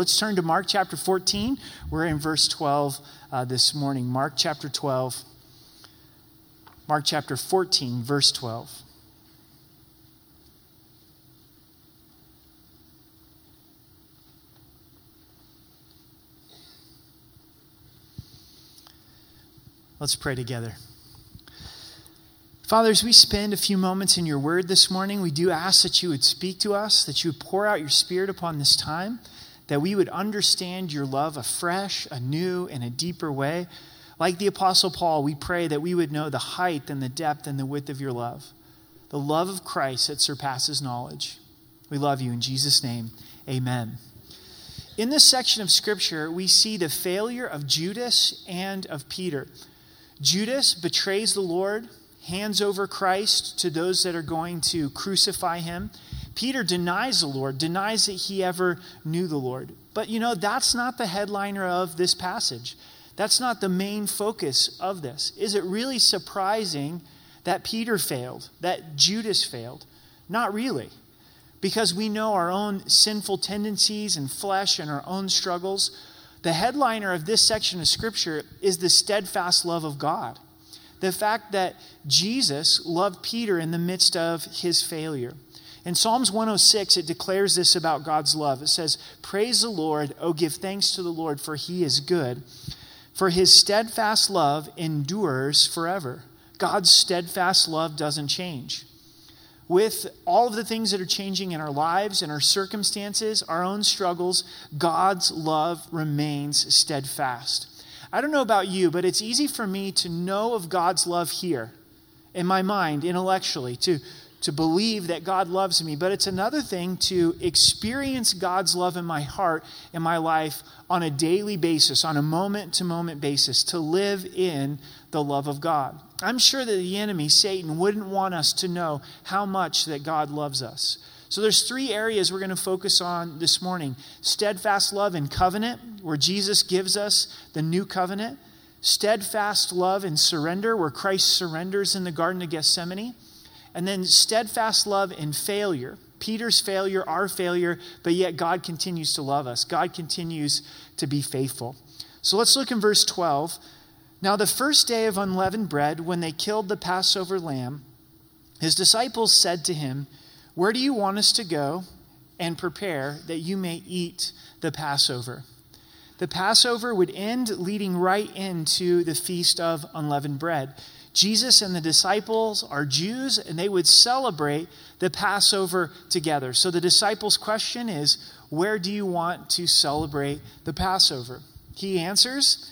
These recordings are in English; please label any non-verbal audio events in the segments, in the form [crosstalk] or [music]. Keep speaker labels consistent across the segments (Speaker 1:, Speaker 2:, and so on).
Speaker 1: let's turn to Mark chapter 14. We're in verse 12 uh, this morning. Mark chapter 12. Mark chapter 14, verse 12. Let's pray together. Father, as we spend a few moments in your word this morning, we do ask that you would speak to us, that you would pour out your spirit upon this time, that we would understand your love afresh, anew, in a deeper way. Like the Apostle Paul, we pray that we would know the height and the depth and the width of your love, the love of Christ that surpasses knowledge. We love you in Jesus' name. Amen. In this section of Scripture, we see the failure of Judas and of Peter. Judas betrays the Lord, hands over Christ to those that are going to crucify him. Peter denies the Lord, denies that he ever knew the Lord. But you know, that's not the headliner of this passage. That's not the main focus of this. Is it really surprising that Peter failed, that Judas failed? Not really. Because we know our own sinful tendencies and flesh and our own struggles. The headliner of this section of Scripture is the steadfast love of God. The fact that Jesus loved Peter in the midst of his failure. In Psalms 106, it declares this about God's love. It says, Praise the Lord, oh, give thanks to the Lord, for he is good, for his steadfast love endures forever. God's steadfast love doesn't change with all of the things that are changing in our lives and our circumstances, our own struggles, God's love remains steadfast. I don't know about you, but it's easy for me to know of God's love here in my mind, intellectually, to, to believe that God loves me. But it's another thing to experience God's love in my heart, in my life, on a daily basis, on a moment to moment basis, to live in the love of God. I'm sure that the enemy, Satan, wouldn't want us to know how much that God loves us. So there's three areas we're going to focus on this morning. Steadfast love and covenant, where Jesus gives us the new covenant. Steadfast love and surrender, where Christ surrenders in the Garden of Gethsemane. And then steadfast love in failure. Peter's failure, our failure, but yet God continues to love us. God continues to be faithful. So let's look in verse 12. Now, the first day of unleavened bread, when they killed the Passover lamb, his disciples said to him, Where do you want us to go and prepare that you may eat the Passover? The Passover would end leading right into the feast of unleavened bread. Jesus and the disciples are Jews, and they would celebrate the Passover together. So the disciples' question is, Where do you want to celebrate the Passover? He answers,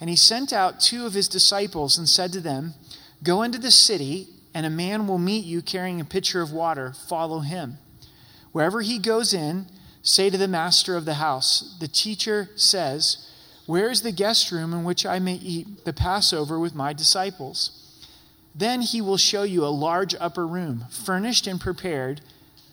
Speaker 1: and he sent out two of his disciples and said to them, Go into the city, and a man will meet you carrying a pitcher of water. Follow him. Wherever he goes in, say to the master of the house, The teacher says, Where is the guest room in which I may eat the Passover with my disciples? Then he will show you a large upper room, furnished and prepared.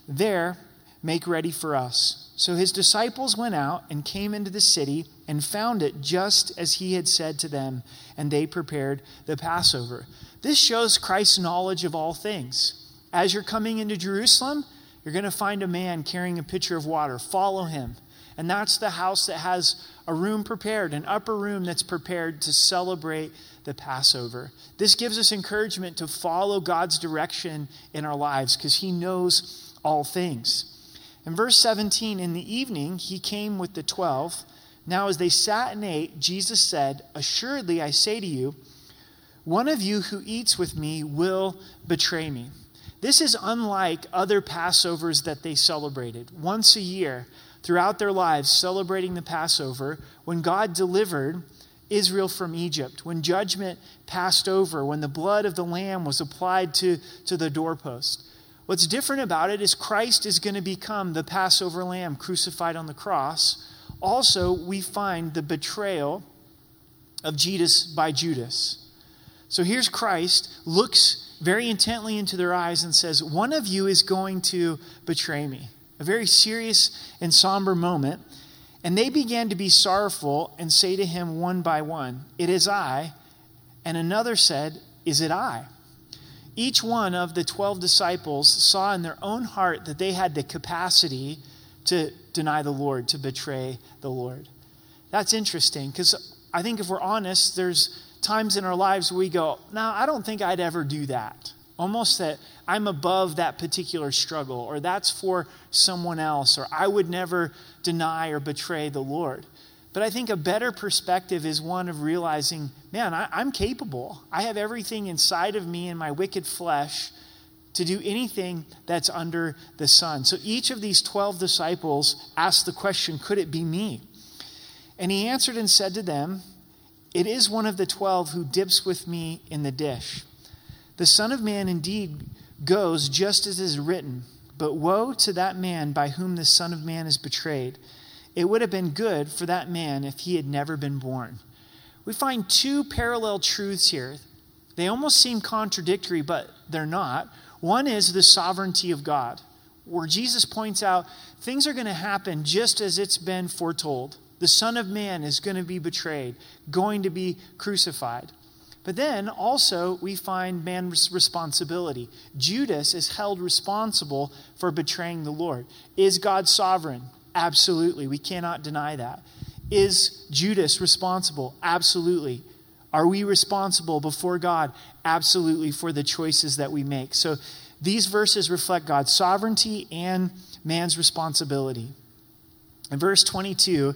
Speaker 1: There, make ready for us. So his disciples went out and came into the city and found it just as he had said to them, and they prepared the Passover. This shows Christ's knowledge of all things. As you're coming into Jerusalem, you're going to find a man carrying a pitcher of water. Follow him. And that's the house that has a room prepared, an upper room that's prepared to celebrate the Passover. This gives us encouragement to follow God's direction in our lives because he knows all things. In verse 17, in the evening, he came with the twelve. Now, as they sat and ate, Jesus said, Assuredly, I say to you, one of you who eats with me will betray me. This is unlike other Passovers that they celebrated. Once a year, throughout their lives, celebrating the Passover, when God delivered Israel from Egypt, when judgment passed over, when the blood of the Lamb was applied to, to the doorpost. What's different about it is Christ is going to become the Passover lamb crucified on the cross. Also, we find the betrayal of Judas by Judas. So here's Christ, looks very intently into their eyes and says, One of you is going to betray me. A very serious and somber moment. And they began to be sorrowful and say to him one by one, It is I. And another said, Is it I? each one of the 12 disciples saw in their own heart that they had the capacity to, deny the Lord, to betray the Lord. That's interesting because I think if we're honest, there's times in our lives where we go, No, I don't think I'd ever do that. Almost that I'm above that particular struggle, or that's for someone else, or I would never deny or betray the Lord. But I think a better perspective is one of realizing, man, I, am capable. I have everything inside of me in my wicked flesh to do anything that's under the sun. So each of these 12 disciples asked the question, could it be me? And he answered and said to them, It is one of the 12 who dips with me in the dish. The Son of Man indeed goes just as is written, but woe to that man by whom the Son of Man is betrayed. It would have been good for that man if he had never been born. We find two parallel truths here. They almost seem contradictory, but they're not. One is the sovereignty of God, where Jesus points out things are going to happen just as it's been foretold. The Son of Man is going to be betrayed, going to be crucified. But then also we find man's responsibility. Judas is held responsible for betraying the Lord. Is God sovereign? Absolutely. We cannot deny that. Is Judas responsible? Absolutely. Are we responsible before God? Absolutely, for the choices that we make. So these verses reflect God's sovereignty and man's responsibility. In verse 22,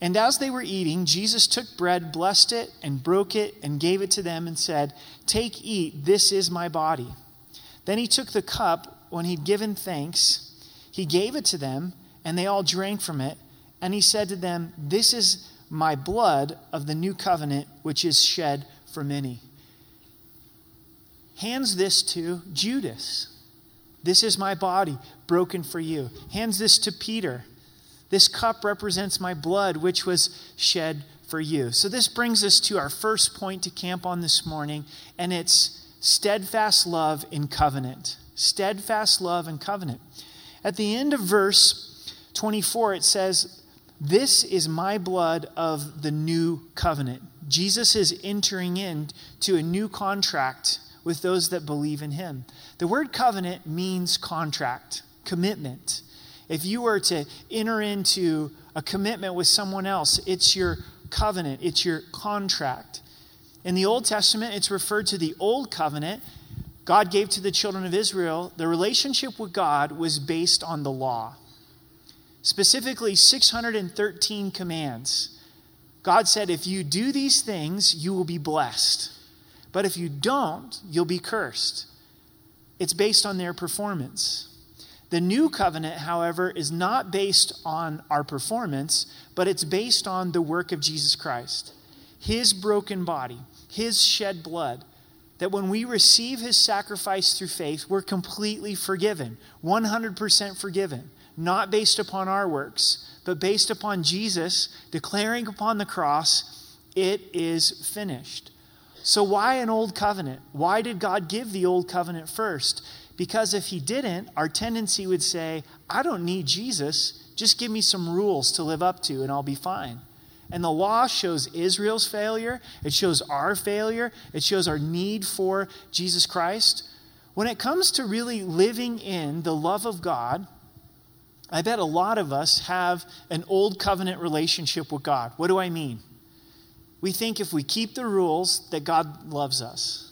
Speaker 1: and as they were eating, Jesus took bread, blessed it, and broke it, and gave it to them, and said, Take, eat, this is my body. Then he took the cup when he'd given thanks, he gave it to them, and they all drank from it. And he said to them, This is my blood of the new covenant, which is shed for many. Hands this to Judas. This is my body broken for you. Hands this to Peter. This cup represents my blood, which was shed for you. So, this brings us to our first point to camp on this morning, and it's steadfast love in covenant. Steadfast love and covenant. At the end of verse 24, it says, This is my blood of the new covenant. Jesus is entering into a new contract with those that believe in him. The word covenant means contract, commitment. If you were to enter into a commitment with someone else, it's your covenant, it's your contract. In the Old Testament, it's referred to the Old Covenant God gave to the children of Israel. The relationship with God was based on the law, specifically 613 commands. God said, if you do these things, you will be blessed. But if you don't, you'll be cursed. It's based on their performance. The new covenant, however, is not based on our performance, but it's based on the work of Jesus Christ. His broken body, his shed blood, that when we receive his sacrifice through faith, we're completely forgiven, 100% forgiven, not based upon our works, but based upon Jesus declaring upon the cross, it is finished. So, why an old covenant? Why did God give the old covenant first? Because if he didn't, our tendency would say, I don't need Jesus. Just give me some rules to live up to and I'll be fine. And the law shows Israel's failure, it shows our failure, it shows our need for Jesus Christ. When it comes to really living in the love of God, I bet a lot of us have an old covenant relationship with God. What do I mean? We think if we keep the rules that God loves us.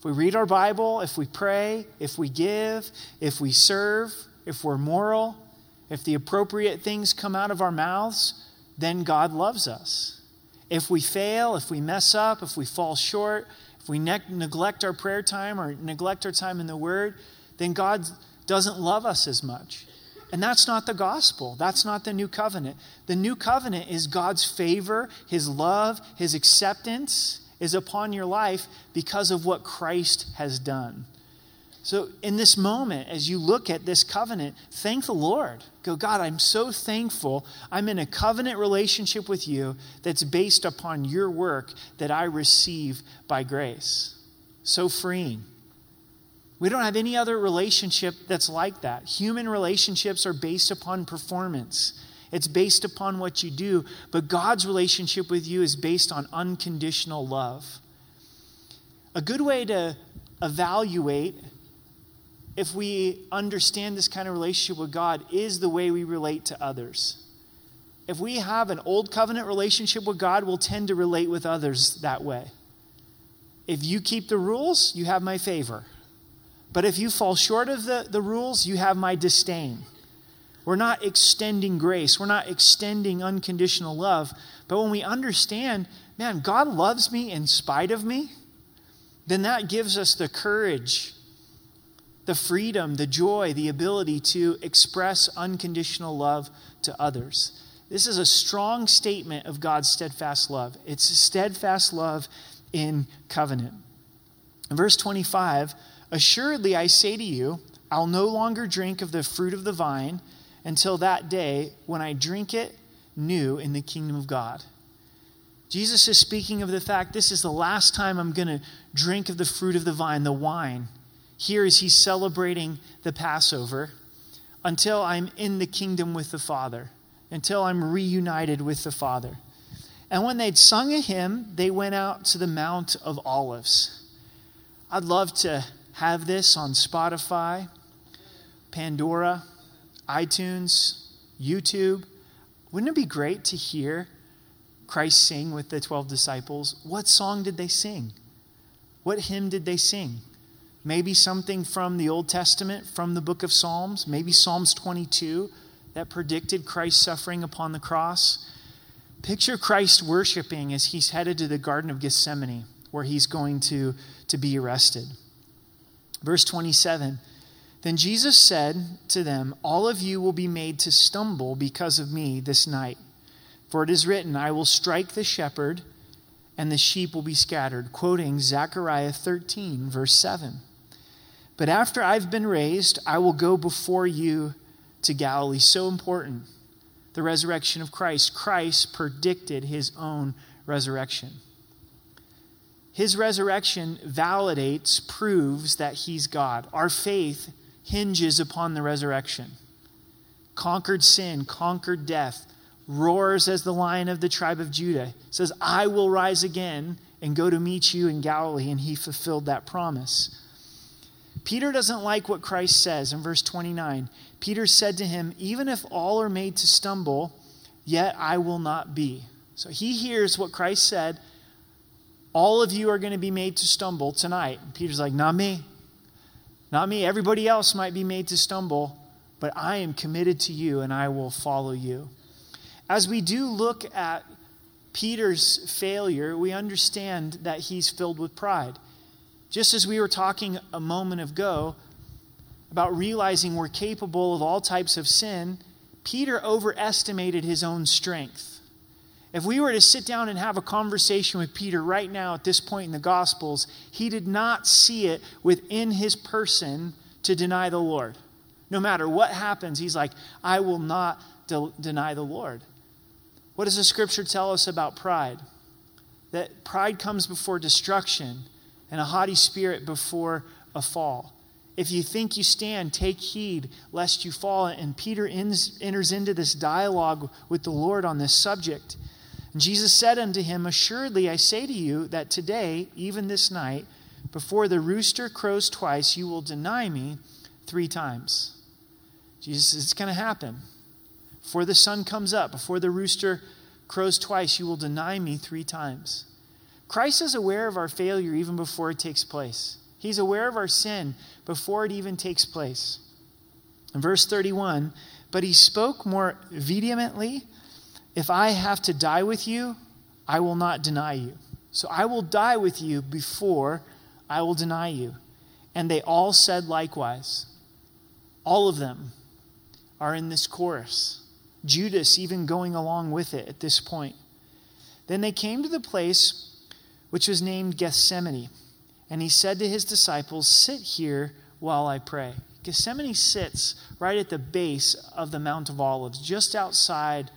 Speaker 1: If we read our Bible, if we pray, if we give, if we serve, if we're moral, if the appropriate things come out of our mouths, then God loves us. If we fail, if we mess up, if we fall short, if we ne- neglect our prayer time or neglect our time in the Word, then God doesn't love us as much. And that's not the gospel. That's not the new covenant. The new covenant is God's favor, His love, His acceptance, is upon your life because of what Christ has done. So, in this moment, as you look at this covenant, thank the Lord. Go, God, I'm so thankful. I'm in a covenant relationship with you that's based upon your work that I receive by grace. So freeing. We don't have any other relationship that's like that. Human relationships are based upon performance. It's based upon what you do, but God's relationship with you is based on unconditional love. A good way to evaluate if we understand this kind of relationship with God, is the way we relate to others. If we have an old covenant relationship with God, we'll tend to relate with others that way. If you keep the rules, you have my favor. But if you fall short of the, the rules, you have my disdain. We're not extending grace, we're not extending unconditional love. But when we understand, man, God loves me in spite of me, then that gives us the courage, the freedom, the joy, the ability to express unconditional love to others. This is a strong statement of God's steadfast love. It's steadfast love in covenant. In verse 25, assuredly I say to you, I'll no longer drink of the fruit of the vine until that day when I drink it new in the kingdom of God. Jesus is speaking of the fact this is the last time I'm going to drink of the fruit of the vine, the wine. Here is he's celebrating the Passover until I'm in the kingdom with the Father, until I'm reunited with the Father. And when they'd sung a hymn, they went out to the Mount of Olives. I'd love to have this on Spotify, Pandora, iTunes, YouTube. Wouldn't it be great to hear Christ sing with the 12 disciples? What song did they sing? What hymn did they sing? Maybe something from the Old Testament, from the book of Psalms, maybe Psalms 22 that predicted Christ's suffering upon the cross. Picture Christ worshiping as he's headed to the Garden of Gethsemane, where he's going to, to be arrested. Verse 27 Then Jesus said to them, All of you will be made to stumble because of me this night. For it is written, I will strike the shepherd, and the sheep will be scattered. Quoting Zechariah 13, verse 7. But after I've been raised, I will go before you to Galilee. So important the resurrection of Christ. Christ predicted his own resurrection. His resurrection validates, proves that he's God. Our faith hinges upon the resurrection. Conquered sin, conquered death, roars as the lion of the tribe of Judah, says, I will rise again and go to meet you in Galilee. And he fulfilled that promise. Peter doesn't like what Christ says in verse 29. Peter said to him, Even if all are made to stumble, yet I will not be. So he hears what Christ said. All of you are going to be made to stumble tonight. Peter's like, Not me. Not me. Everybody else might be made to stumble, but I am committed to you and I will follow you. As we do look at Peter's failure, we understand that he's filled with pride. Just as we were talking a moment ago about realizing we're capable of all types of sin, Peter overestimated his own strength. If we were to sit down and have a conversation with Peter right now at this point in the Gospels, he did not see it within his person to deny the Lord. No matter what happens, he's like, I will not de- deny the Lord. What does the scripture tell us about pride? That pride comes before destruction and a haughty spirit before a fall. If you think you stand, take heed lest you fall. And Peter enters into this dialogue with the Lord on this subject. Jesus said unto him, Assuredly I say to you that today, even this night, before the rooster crows twice, you will deny me three times. Jesus says, It's going to happen. Before the sun comes up, before the rooster crows twice, you will deny me three times. Christ is aware of our failure even before it takes place. He's aware of our sin before it even takes place. In verse 31, but he spoke more vehemently If I have to die with you, I will not deny you. So I will die with you before I will deny you. And they all said likewise. All of them are in this chorus. Judas even going along with it at this point. Then they came to the place which was named Gethsemane. And he said to his disciples, Sit here while I pray. Gethsemane sits right at the base of the Mount of Olives, just outside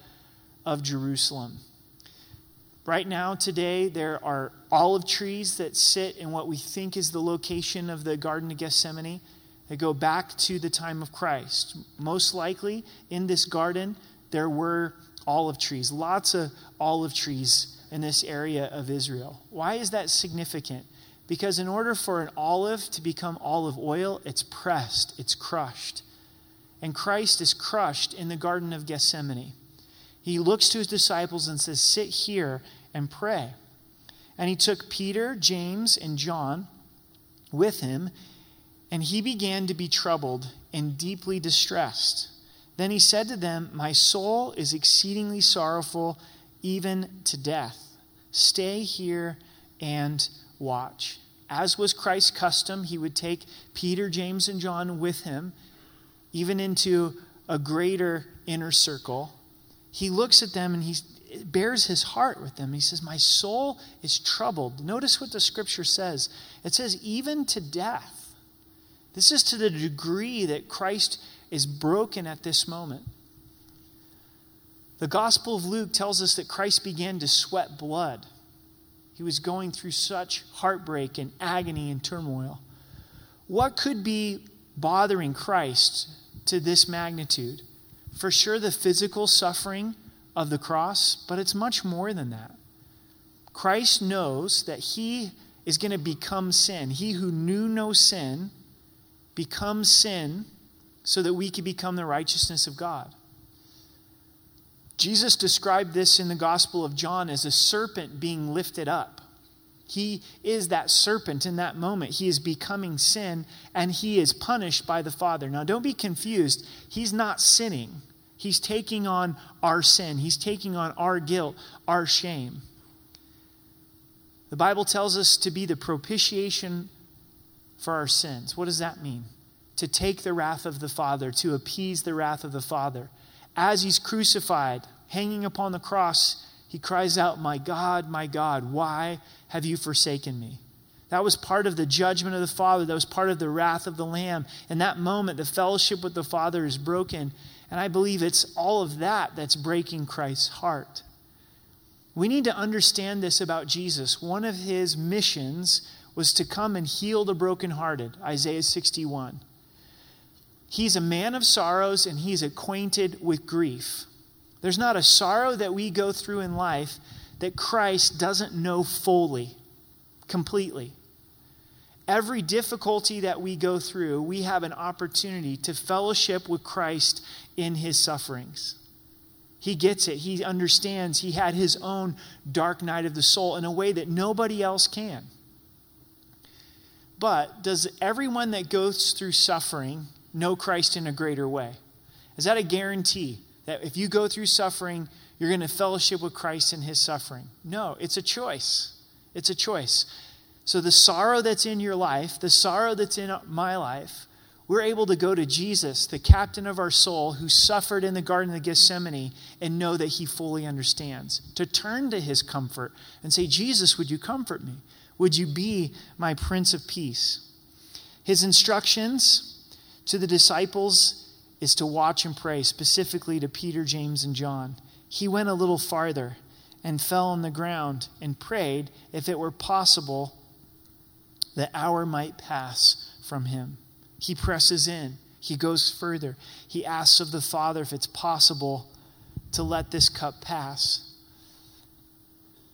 Speaker 1: of Jerusalem. Right now, today, there are olive trees that sit in what we think is the location of the Garden of Gethsemane. They go back to the time of Christ. Most likely, in this garden, there were olive trees, lots of olive trees in this area of Israel. Why is that significant? Because in order for an olive to become olive oil, it's pressed, it's crushed. And Christ is crushed in the Garden of Gethsemane. He looks to his disciples and says, Sit here and pray. And he took Peter, James, and John with him, and he began to be troubled and deeply distressed. Then he said to them, My soul is exceedingly sorrowful, even to death. Stay here and watch. As was Christ's custom, he would take Peter, James, and John with him, even into a greater inner circle. He looks at them and he bares his heart with them. He says, My soul is troubled. Notice what the scripture says it says, even to death. This is to the degree that Christ is broken at this moment. The Gospel of Luke tells us that Christ began to sweat blood. He was going through such heartbreak and agony and turmoil. What could be bothering Christ to this magnitude? For sure, the physical suffering of the cross, but it's much more than that. Christ knows that he is going to become sin. He who knew no sin becomes sin so that we can become the righteousness of God. Jesus described this in the Gospel of John as a serpent being lifted up. He is that serpent in that moment. He is becoming sin and he is punished by the Father. Now, don't be confused. He's not sinning, he's taking on our sin, he's taking on our guilt, our shame. The Bible tells us to be the propitiation for our sins. What does that mean? to take the wrath of the Father, to appease the wrath of the Father. As he's crucified, hanging upon the cross, he cries out, My God, my God, why have you forsaken me? That was part of the judgment of the Father. That was part of the wrath of the Lamb. In that moment, the fellowship with the Father is broken. And I believe it's all of that that's breaking Christ's heart. We need to understand this about Jesus. One of his missions was to come and heal the brokenhearted, Isaiah 61. He's a man of sorrows and he's acquainted with grief. There's not a sorrow that we go through in life that Christ doesn't know fully, completely. Every difficulty that we go through, we have an opportunity to fellowship with Christ in his sufferings. He gets it. He understands. He had his own dark night of the soul in a way that nobody else can. But does everyone that goes through suffering know Christ in a greater way? Is that a guarantee that if you go through suffering, you're going to fellowship with Christ in his suffering? No, it's a choice. It's a choice. So the sorrow that's in your life, the sorrow that's in my life, we're able to go to Jesus, the captain of our soul, who suffered in the Garden of Gethsemane, and know that he fully understands. To turn to his comfort and say, Jesus, would you comfort me? Would you be my Prince of Peace? His instructions to the disciples is to watch and pray, specifically to Peter, James, and John. He went a little farther and fell on the ground and prayed if it were possible the hour might pass from him. He presses in, he goes further. He asks of the Father if it's possible to let this cup pass.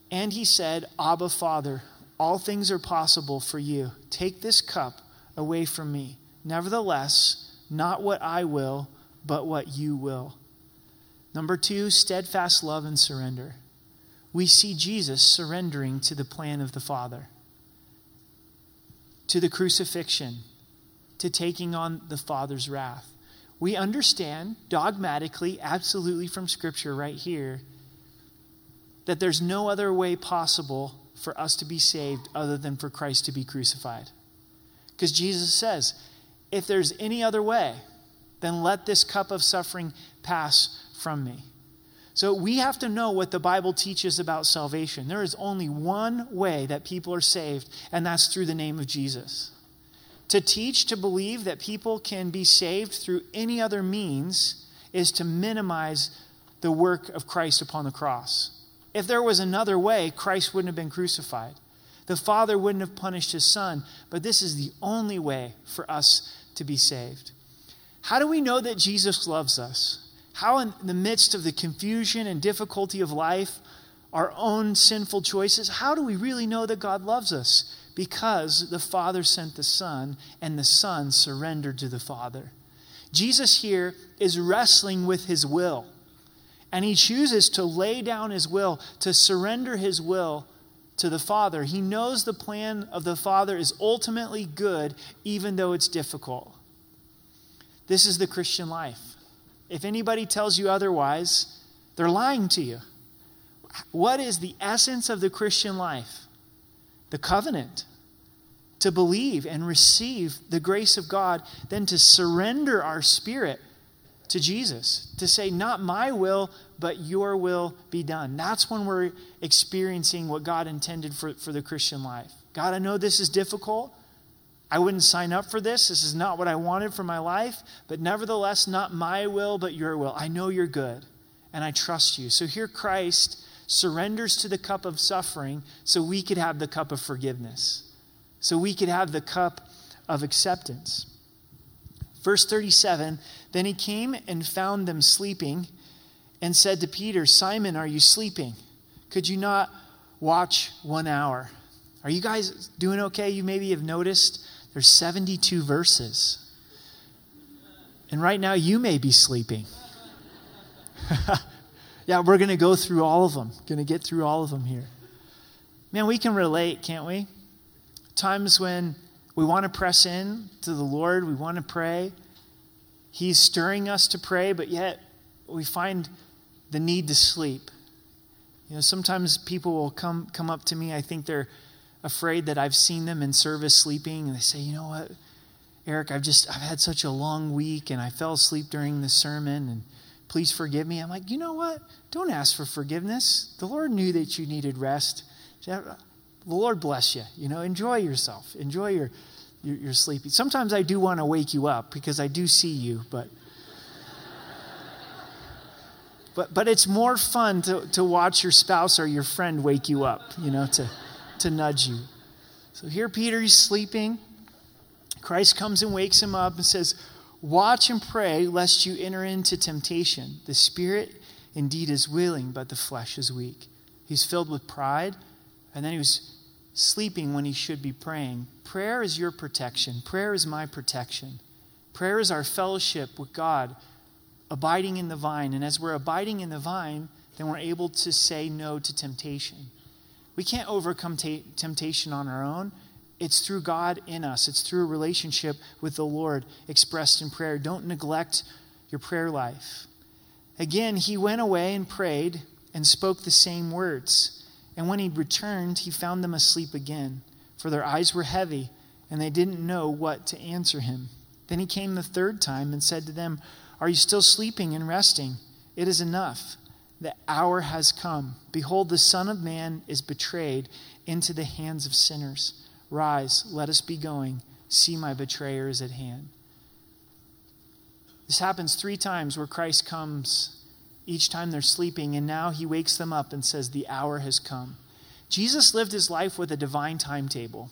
Speaker 1: And he said, Abba, Father, all things are possible for you. Take this cup away from me. Nevertheless, not what I will, but what you will. Number two, steadfast love and surrender. We see Jesus surrendering to the plan of the Father, to the crucifixion, to taking on the Father's wrath. We understand dogmatically, absolutely from Scripture right here, that there's no other way possible for us to be saved other than for Christ to be crucified. Because Jesus says, if there's any other way, then let this cup of suffering pass from me. So we have to know what the Bible teaches about salvation. There is only one way that people are saved, and that's through the name of Jesus. To teach, to believe that people can be saved through any other means is to minimize the work of Christ upon the cross. If there was another way, Christ wouldn't have been crucified. The Father wouldn't have punished his Son, but this is the only way for us to be saved. How do we know that Jesus loves us? How, in the midst of the confusion and difficulty of life, our own sinful choices, how do we really know that God loves us? Because the Father sent the Son, and the Son surrendered to the Father. Jesus here is wrestling with his will, and he chooses to lay down his will, to surrender his will to the Father. He knows the plan of the Father is ultimately good, even though it's difficult. This is the Christian life. If anybody tells you otherwise, they're lying to you. What is the essence of the Christian life? The covenant. To believe and receive the grace of God, then to surrender our spirit to Jesus, to say, Not my will, but your will be done. That's when we're experiencing what God intended for, for the Christian life. God, I know this is difficult. I wouldn't sign up for this. This is not what I wanted for my life, but nevertheless, not my will, but your will. I know you're good, and I trust you. So here Christ surrenders to the cup of suffering so we could have the cup of forgiveness, so we could have the cup of acceptance. Verse 37 Then he came and found them sleeping and said to Peter, Simon, are you sleeping? Could you not watch one hour? Are you guys doing okay? You maybe have noticed there's 72 verses. And right now you may be sleeping. [laughs] Yeah, we're going to go through all of them. Going to get through all of them here. Man, we can relate, can't we? Times when we want to press in to the Lord, we want to pray. He's stirring us to pray, but yet we find the need to sleep. You know, sometimes people will come come up to me. I think they're afraid that I've seen them in service sleeping, and they say, "You know what, Eric? I've just I've had such a long week, and I fell asleep during the sermon, and please forgive me." I'm like, you know what? Don't ask for forgiveness. The Lord knew that you needed rest. The Lord bless you. You know, enjoy yourself. Enjoy your, your, your sleeping. Sometimes I do want to wake you up because I do see you, but. But, but it's more fun to, to watch your spouse or your friend wake you up, you know, to, to nudge you. So here Peter, he's sleeping. Christ comes and wakes him up and says, Watch and pray lest you enter into temptation. The spirit indeed is willing, but the flesh is weak. He's filled with pride, and then he was sleeping when he should be praying. Prayer is your protection. Prayer is my protection. Prayer is our fellowship with God, abiding in the vine. And as we're abiding in the vine, then we're able to say no to temptation. We can't overcome t- temptation on our own. It's through God in us, it's through a relationship with the Lord expressed in prayer. Don't neglect your prayer life. Again, he went away and prayed and spoke the same words. And when he returned, he found them asleep again, for their eyes were heavy, and they didn't know what to answer him. Then he came the third time and said to them, Are you still sleeping and resting? It is enough. The hour has come. Behold, the Son of Man is betrayed into the hands of sinners. Rise, let us be going. See, my betrayer is at hand. This happens three times where Christ comes each time they're sleeping, and now he wakes them up and says, The hour has come. Jesus lived his life with a divine timetable.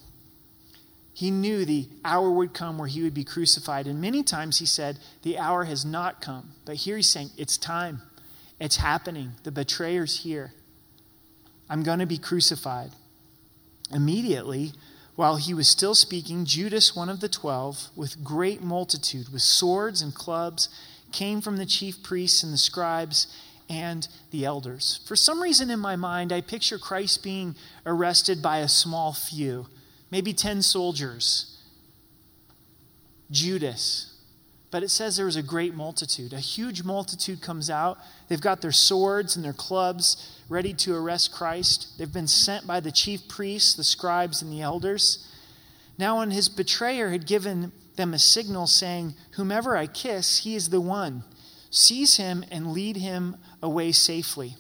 Speaker 1: He knew the hour would come where he would be crucified, and many times he said, The hour has not come. But here he's saying, It's time. It's happening. The betrayer's here. I'm going to be crucified. Immediately, while he was still speaking, Judas, one of the twelve, with great multitude, with swords and clubs, came from the chief priests and the scribes and the elders. For some reason in my mind, I picture Christ being arrested by a small few, maybe 10 soldiers, Judas. But it says there was a great multitude. A huge multitude comes out. They've got their swords and their clubs ready to arrest Christ. They've been sent by the chief priests, the scribes, and the elders. Now, when his betrayer had given them a signal saying, Whomever I kiss, he is the one. Seize him and lead him away safely.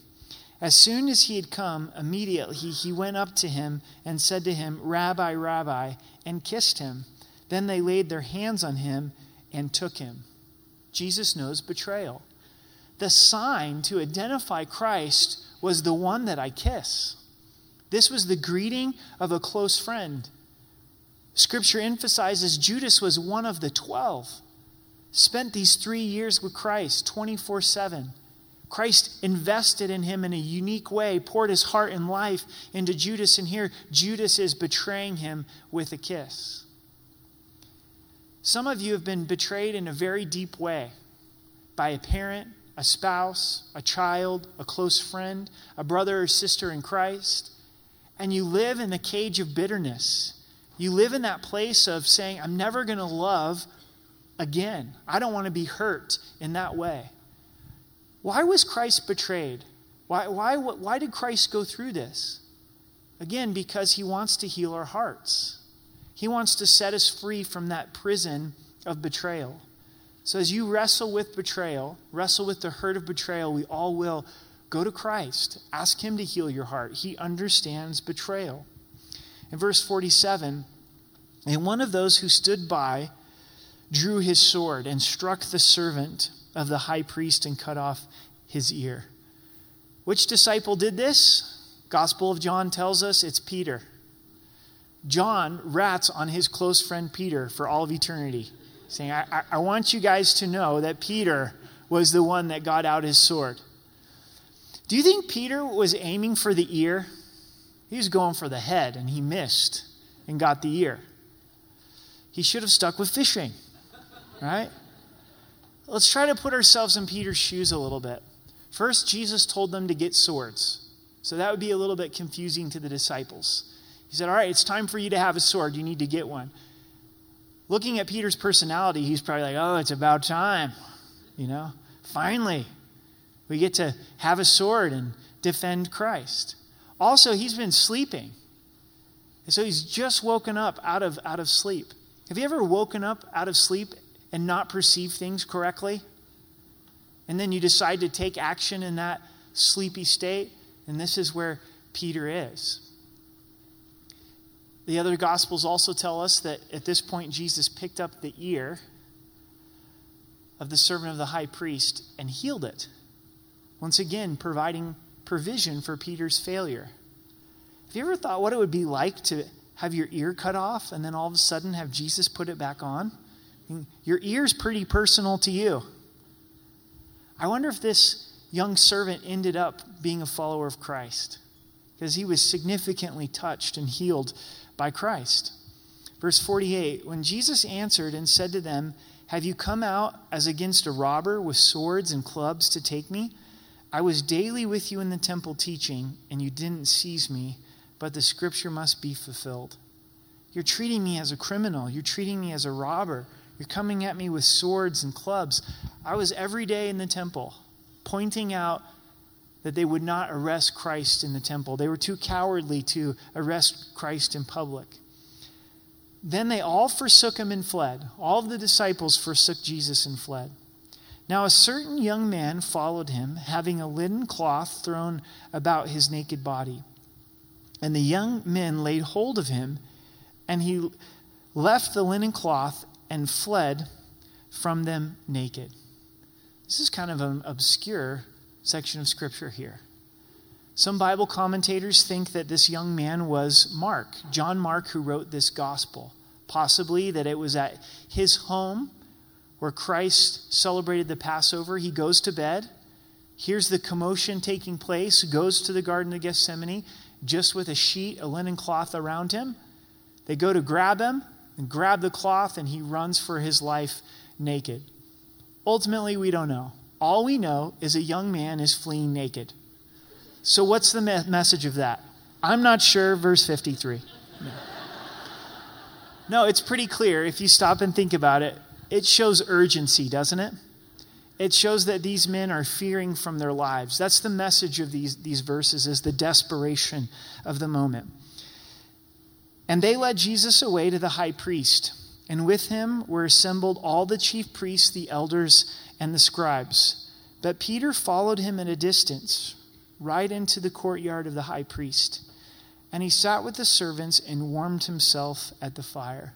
Speaker 1: As soon as he had come, immediately he went up to him and said to him, Rabbi, Rabbi, and kissed him. Then they laid their hands on him and took him. Jesus knows betrayal. The sign to identify Christ was the one that I kiss. This was the greeting of a close friend. Scripture emphasizes Judas was one of the twelve, spent these three years with Christ 24 7. Christ invested in him in a unique way, poured his heart and life into Judas, and here Judas is betraying him with a kiss. Some of you have been betrayed in a very deep way by a parent, a spouse, a child, a close friend, a brother or sister in Christ, and you live in the cage of bitterness. You live in that place of saying, I'm never going to love again. I don't want to be hurt in that way. Why was Christ betrayed? Why, why, why did Christ go through this? Again, because he wants to heal our hearts. He wants to set us free from that prison of betrayal. So, as you wrestle with betrayal, wrestle with the hurt of betrayal, we all will go to Christ. Ask Him to heal your heart. He understands betrayal. In verse 47, and one of those who stood by drew his sword and struck the servant of the high priest and cut off his ear. Which disciple did this? Gospel of John tells us it's Peter. John rats on his close friend Peter for all of eternity, saying, I, I, want you guys to know that Peter was the one that got out his sword. Do you think Peter was aiming for the ear? He was going for the head, and he missed and got the ear. He should have stuck with fishing, right? Let's try to put ourselves in Peter's shoes a little bit. First, Jesus told them to get swords. So that would be a little bit confusing to the disciples. He said, All right, it's time for you to have a sword. You need to get one. Looking at Peter's personality, he's probably like, Oh, it's about time. You know, finally, we get to have a sword and defend Christ. Also, he's been sleeping. And so he's just woken up out of, out of sleep. Have you ever woken up out of sleep and not perceive things correctly. And then you decide to take action in that sleepy state. And this is where Peter is. The other Gospels also tell us that at this point, Jesus picked up the ear of the servant of the high priest and healed it. Once again, providing provision for Peter's failure. Have you ever thought what it would be like to have your ear cut off and then all of a sudden have Jesus put it back on? Your ear's pretty personal to you. I wonder if this young servant ended up being a follower of Christ because he was significantly touched and healed by Christ. Verse 48 When Jesus answered and said to them, Have you come out as against a robber with swords and clubs to take me? I was daily with you in the temple teaching, and you didn't seize me, but the scripture must be fulfilled. You're treating me as a criminal. You're treating me as a robber. You're coming at me with swords and clubs. I was every day in the temple pointing out that they would not arrest Christ in the temple. They were too cowardly to arrest Christ in public. Then they all forsook him and fled. All of the disciples forsook Jesus and fled. Now a certain young man followed him, having a linen cloth thrown about his naked body. And the young men laid hold of him, and he left the linen cloth and fled from them naked. This is kind of an obscure section of scripture here. Some Bible commentators think that this young man was Mark, John Mark, who wrote this gospel. Possibly that it was at his home where Christ celebrated the Passover. He goes to bed, hears the commotion taking place, goes to the Garden of Gethsemane just with a sheet, a linen cloth around him. They go to grab him and grab the cloth, and he runs for his life naked. Ultimately, we don't know. All we know is a young man is fleeing naked. So, what's the me- message of that? I'm not sure, verse 53. No. no, it's pretty clear if you stop and think about it. It shows urgency, doesn't it? It shows that these men are fearing from their lives. That's the message of these, these verses is the desperation of the moment. And they led Jesus away to the high priest, and with him were assembled all the chief priests, the elders, and the scribes. But Peter followed him at a distance, right into the courtyard of the high priest. And he sat with the servants and warmed himself at the fire.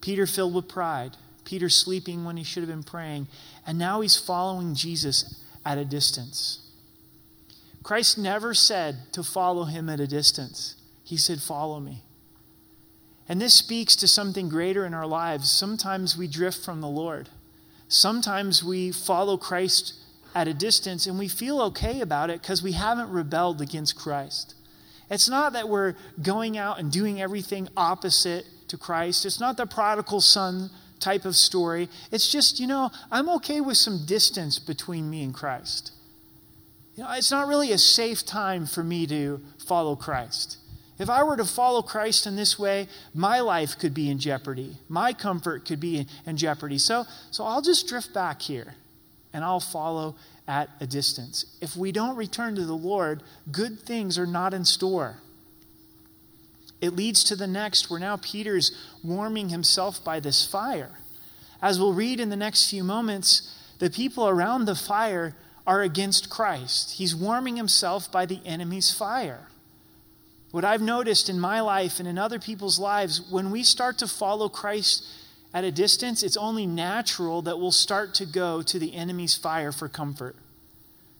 Speaker 1: Peter filled with pride, Peter sleeping when he should have been praying, and now he's following Jesus at a distance. Christ never said to follow him at a distance, He said, Follow me. And this speaks to something greater in our lives. Sometimes we drift from the Lord. Sometimes we follow Christ at a distance and we feel okay about it because we haven't rebelled against Christ. It's not that we're going out and doing everything opposite to Christ. It's not the prodigal son type of story. It's just, you know, I'm okay with some distance between me and Christ. You know, it's not really a safe time for me to follow Christ. If I were to follow Christ in this way, my life could be in jeopardy. My comfort could be in jeopardy. So, so I'll just drift back here and I'll follow at a distance. If we don't return to the Lord, good things are not in store. It leads to the next, where now Peter's warming himself by this fire. As we'll read in the next few moments, the people around the fire are against Christ. He's warming himself by the enemy's fire. What I've noticed in my life and in other people's lives, when we start to follow Christ at a distance, it's only natural that we'll start to go to the enemy's fire for comfort.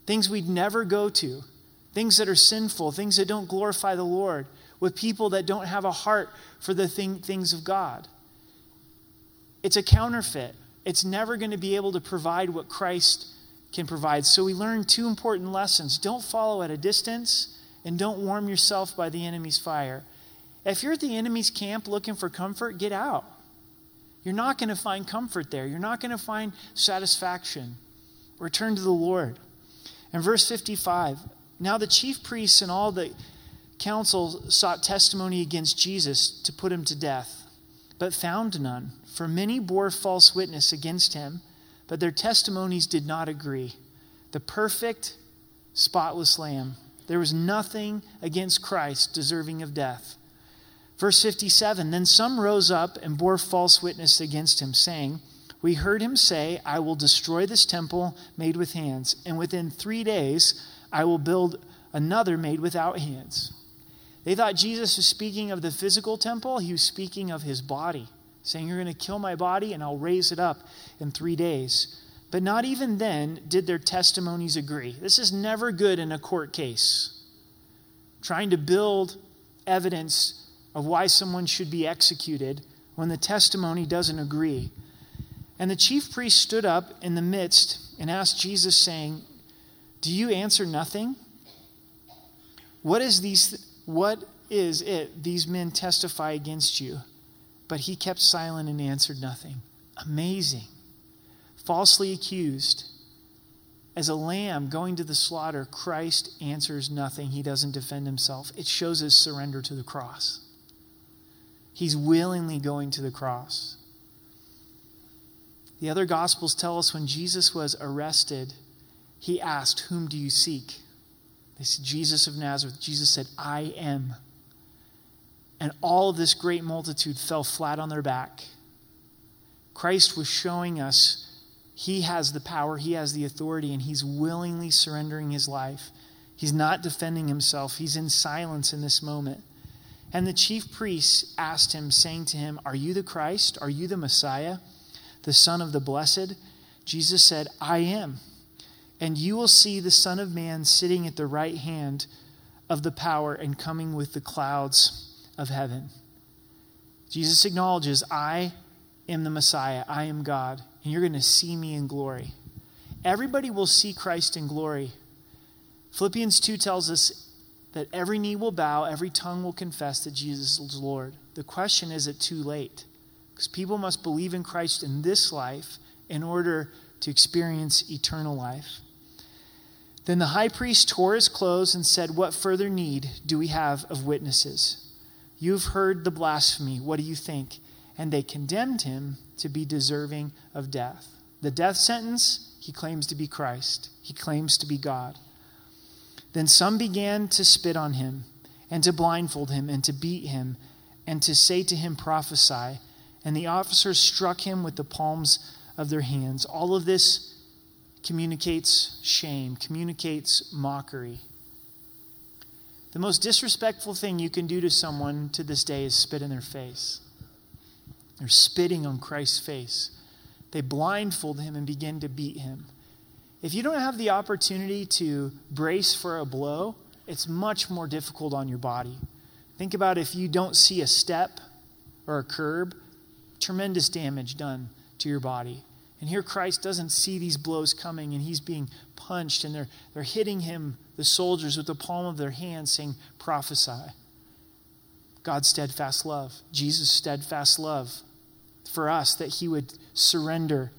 Speaker 1: Things we'd never go to, things that are sinful, things that don't glorify the Lord, with people that don't have a heart for the thing, things of God. It's a counterfeit. It's never going to be able to provide what Christ can provide. So we learn two important lessons. Don't follow at a distance, and don't warm yourself by the enemy's fire. If you're at the enemy's camp looking for comfort, get out. You're not going to find comfort there. You're not going to find satisfaction. Return to the Lord. And verse 55 Now the chief priests and all the council sought testimony against Jesus to put him to death, but found none. For many bore false witness against him, but their testimonies did not agree. The perfect, spotless Lamb. There was nothing against Christ deserving of death. Verse 57 Then some rose up and bore false witness against him, saying, We heard him say, I will destroy this temple made with hands, and within three days I will build another made without hands. They thought Jesus was speaking of the physical temple, he was speaking of his body, saying, You're going to kill my body, and I'll raise it up in three days. But not even then did their testimonies agree. This is never good in a court case. Trying to build evidence of why someone should be executed when the testimony doesn't agree. And the chief priest stood up in the midst and asked Jesus, saying, Do you answer nothing? What is, these, what is it these men testify against you? But he kept silent and answered nothing. Amazing. Falsely accused. As a lamb going to the slaughter, Christ answers nothing. He doesn't defend himself. It shows his surrender to the cross. He's willingly going to the cross. The other Gospels tell us when Jesus was arrested, he asked, Whom do you seek? They said, Jesus of Nazareth. Jesus said, I am. And all of this great multitude fell flat on their back. Christ was showing us he has the power, he has the authority, and he's willingly surrendering his life. He's not defending himself, he's in silence in this moment. And the chief priests asked him, saying to him, Are you the Christ? Are you the Messiah, the Son of the Blessed? Jesus said, I am. And you will see the Son of Man sitting at the right hand of the power and coming with the clouds of heaven. Jesus acknowledges, I am the Messiah, I am God, and you're going to see me in glory. Everybody will see Christ in glory. Philippians 2 tells us that every knee will bow, every tongue will confess that Jesus is Lord. The question is it too late? Because people must believe in Christ in this life in order to experience eternal life. Then the high priest tore his clothes and said, What further need do we have of witnesses? You've heard the blasphemy. What do you think? And they condemned him to be deserving of death. The death sentence, he claims to be Christ, he claims to be God. Then some began to spit on him, and to blindfold him, and to beat him, and to say to him, Prophesy. And the officers struck him with the palms of their hands. All of this communicates shame, communicates mockery. The most disrespectful thing you can do to someone to this day is spit in their face. They're spitting on Christ's face. They blindfold him and begin to beat him. If you don't have the opportunity to brace for a blow, it's much more difficult on your body. Think about if you don't see a step or a curb, tremendous damage done to your body. And here Christ doesn't see these blows coming and he's being punched and they're, they're hitting him, the soldiers, with the palm of their hand saying, prophesy. God's steadfast love, Jesus' steadfast love for us, that he would surrender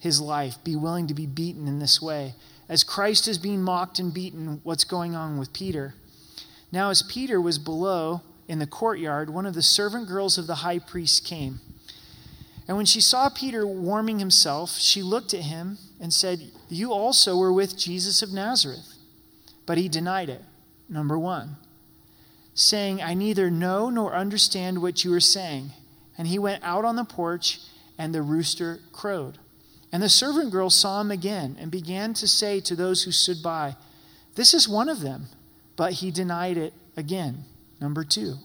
Speaker 1: his life, be willing to be beaten in this way. As Christ is being mocked and beaten, what's going on with Peter? Now, as Peter was below in the courtyard, one of the servant girls of the high priest came. And when she saw Peter warming himself, she looked at him and said, You also were with Jesus of Nazareth. But he denied it, number one, saying, I neither know nor understand what you are saying. And he went out on the porch, and the rooster crowed. And the servant girl saw him again and began to say to those who stood by, This is one of them. But he denied it again, number two.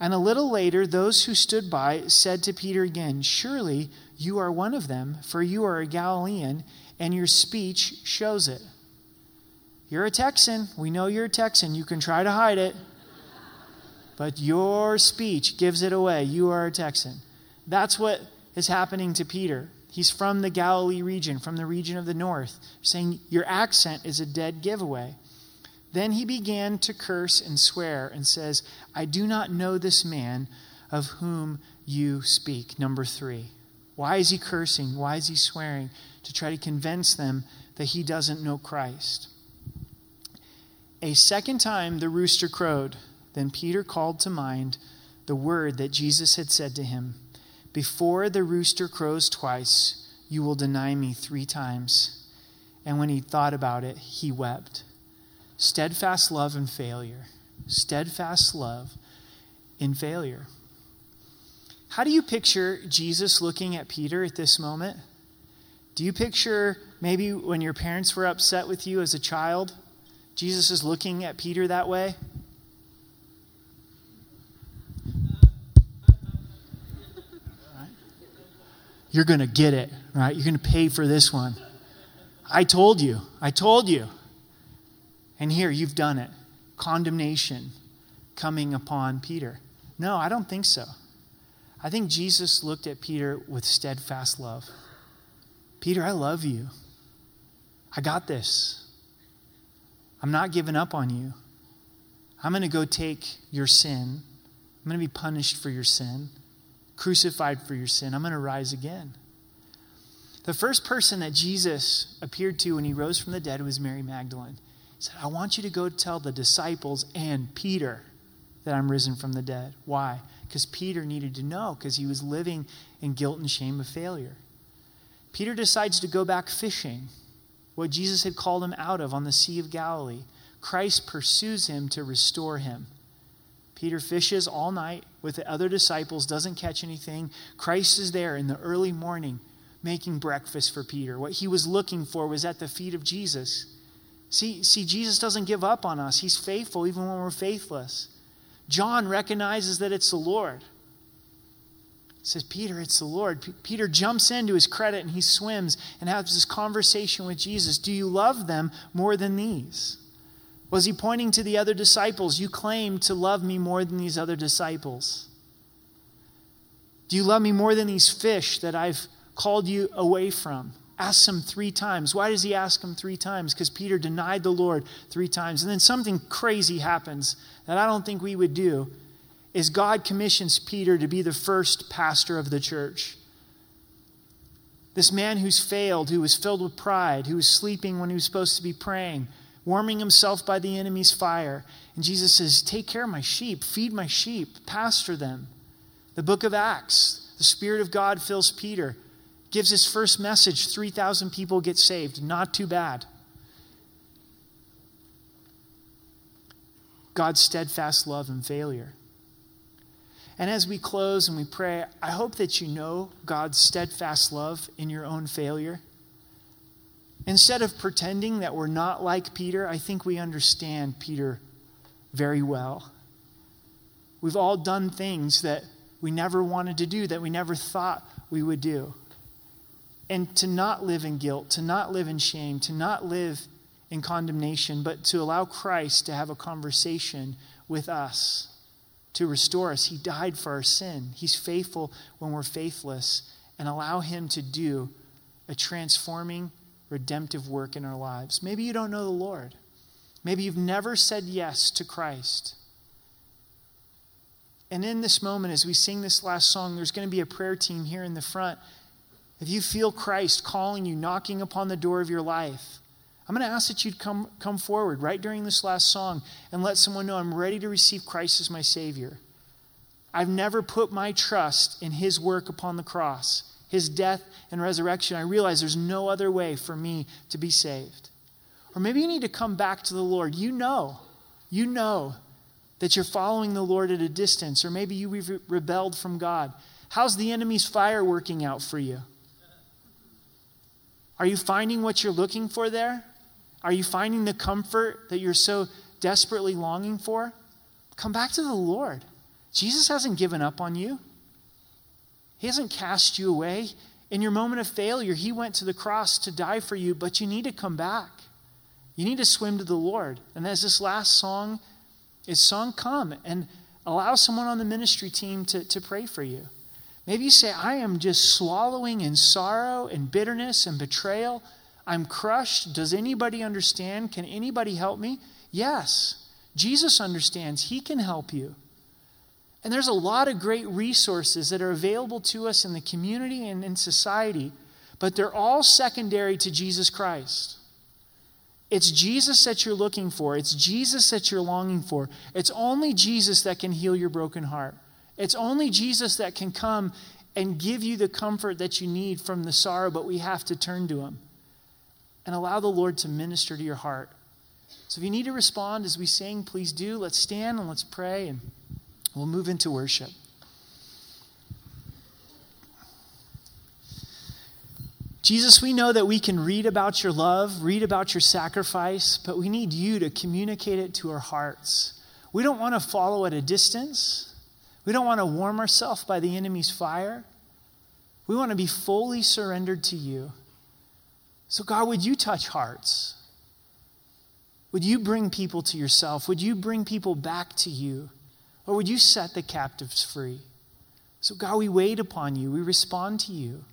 Speaker 1: And a little later, those who stood by said to Peter again, Surely you are one of them, for you are a Galilean, and your speech shows it. You're a Texan. We know you're a Texan. You can try to hide it, but your speech gives it away. You are a Texan. That's what is happening to Peter. He's from the Galilee region, from the region of the north, saying, Your accent is a dead giveaway. Then he began to curse and swear and says, I do not know this man of whom you speak. Number three. Why is he cursing? Why is he swearing? To try to convince them that he doesn't know Christ. A second time the rooster crowed. Then Peter called to mind the word that Jesus had said to him Before the rooster crows twice, you will deny me three times. And when he thought about it, he wept steadfast love and failure. Steadfast love in failure. How do you picture Jesus looking at Peter at this moment? Do you picture maybe when your parents were upset with you as a child? Jesus is looking at Peter that way? You're going to get it, right? You're going to pay for this one. I told you. I told you. And here, you've done it. Condemnation coming upon Peter. No, I don't think so. I think Jesus looked at Peter with steadfast love. Peter, I love you. I got this. I'm not giving up on you. I'm going to go take your sin. I'm going to be punished for your sin, crucified for your sin. I'm going to rise again. The first person that Jesus appeared to when he rose from the dead was Mary Magdalene. Said, I want you to go tell the disciples and Peter that I'm risen from the dead. Why? Because Peter needed to know, because he was living in guilt and shame of failure. Peter decides to go back fishing, what Jesus had called him out of on the Sea of Galilee. Christ pursues him to restore him. Peter fishes all night with the other disciples, doesn't catch anything. Christ is there in the early morning making breakfast for Peter. What he was looking for was at the feet of Jesus. See, see, Jesus doesn't give up on us. He's faithful even when we're faithless. John recognizes that it's the Lord. He says, Peter, it's the Lord. P- Peter jumps into his credit and he swims and has this conversation with Jesus. Do you love them more than these? Was he pointing to the other disciples? You claim to love me more than these other disciples. Do you love me more than these fish that I've called you away from? Asks him three times. Why does he ask him three times? Because Peter denied the Lord three times. And then something crazy happens that I don't think we would do is God commissions Peter to be the first pastor of the church. This man who's failed, who was filled with pride, who was sleeping when he was supposed to be praying, warming himself by the enemy's fire. And Jesus says, Take care of my sheep, feed my sheep, pastor them. The book of Acts, the Spirit of God fills Peter gives his first message 3,000 people get saved. Not too bad. God's steadfast love and failure. And as we close and we pray, I hope that you know God's steadfast love in your own failure. Instead of pretending that we're not like Peter, I think we understand Peter very well. We've all done things that we never wanted to do, that we never thought we would do and to not live in guilt, to not live in shame, to not live in condemnation, but to allow Christ to have a conversation with us, to restore us. He died for our sin. He's faithful when we're faithless, and allow Him to do a transforming, redemptive work in our lives. Maybe you don't know the Lord. Maybe you've never said yes to Christ. And in this moment, as we sing this last song, there's going to be a prayer team here in the front. If you feel Christ calling you, knocking upon the door of your life, I'm going to ask that you'd come, come forward right during this last song and let someone know I'm ready to receive Christ as my Savior. I've never put my trust in His work upon the cross, His death and resurrection. I realize there's no other way for me to be saved. Or maybe you need to come back to the Lord. You know, you know that you're following the Lord at a distance, or maybe you re- rebelled from God. How's the enemy's fire working out for you? Are you finding what you're looking for there? Are you finding the comfort that you're so desperately longing for? Come back to the Lord. Jesus hasn't given up on you, He hasn't cast you away. In your moment of failure, He went to the cross to die for you, but you need to come back. You need to swim to the Lord. And as this last song is sung, come and allow someone on the ministry team to, to pray for you. Maybe you say, I am just swallowing in sorrow and bitterness and betrayal. I'm crushed. Does anybody understand? Can anybody help me? Yes. Jesus understands. He can help you. And there's a lot of great resources that are available to us in the community and in society, but they're all secondary to Jesus Christ. It's Jesus that you're looking for. It's Jesus that you're longing for. It's only Jesus that can heal your broken heart. It's only Jesus that can come and give you the comfort that you need from the sorrow, but we have to turn to Him and allow the Lord to minister to your heart. So if you need to respond as we sing, please do. Let's stand and let's pray, and we'll move into worship. Jesus, we know that we can read about your love, read about your sacrifice, but we need you to communicate it to our hearts. We don't want to follow at a distance. We don't want to warm ourselves by the enemy's fire. We want to be fully surrendered to you. So, God, would you touch hearts? Would you bring people to yourself? Would you bring people back to you? Or would you set the captives free? So, God, we wait upon you. We respond to you.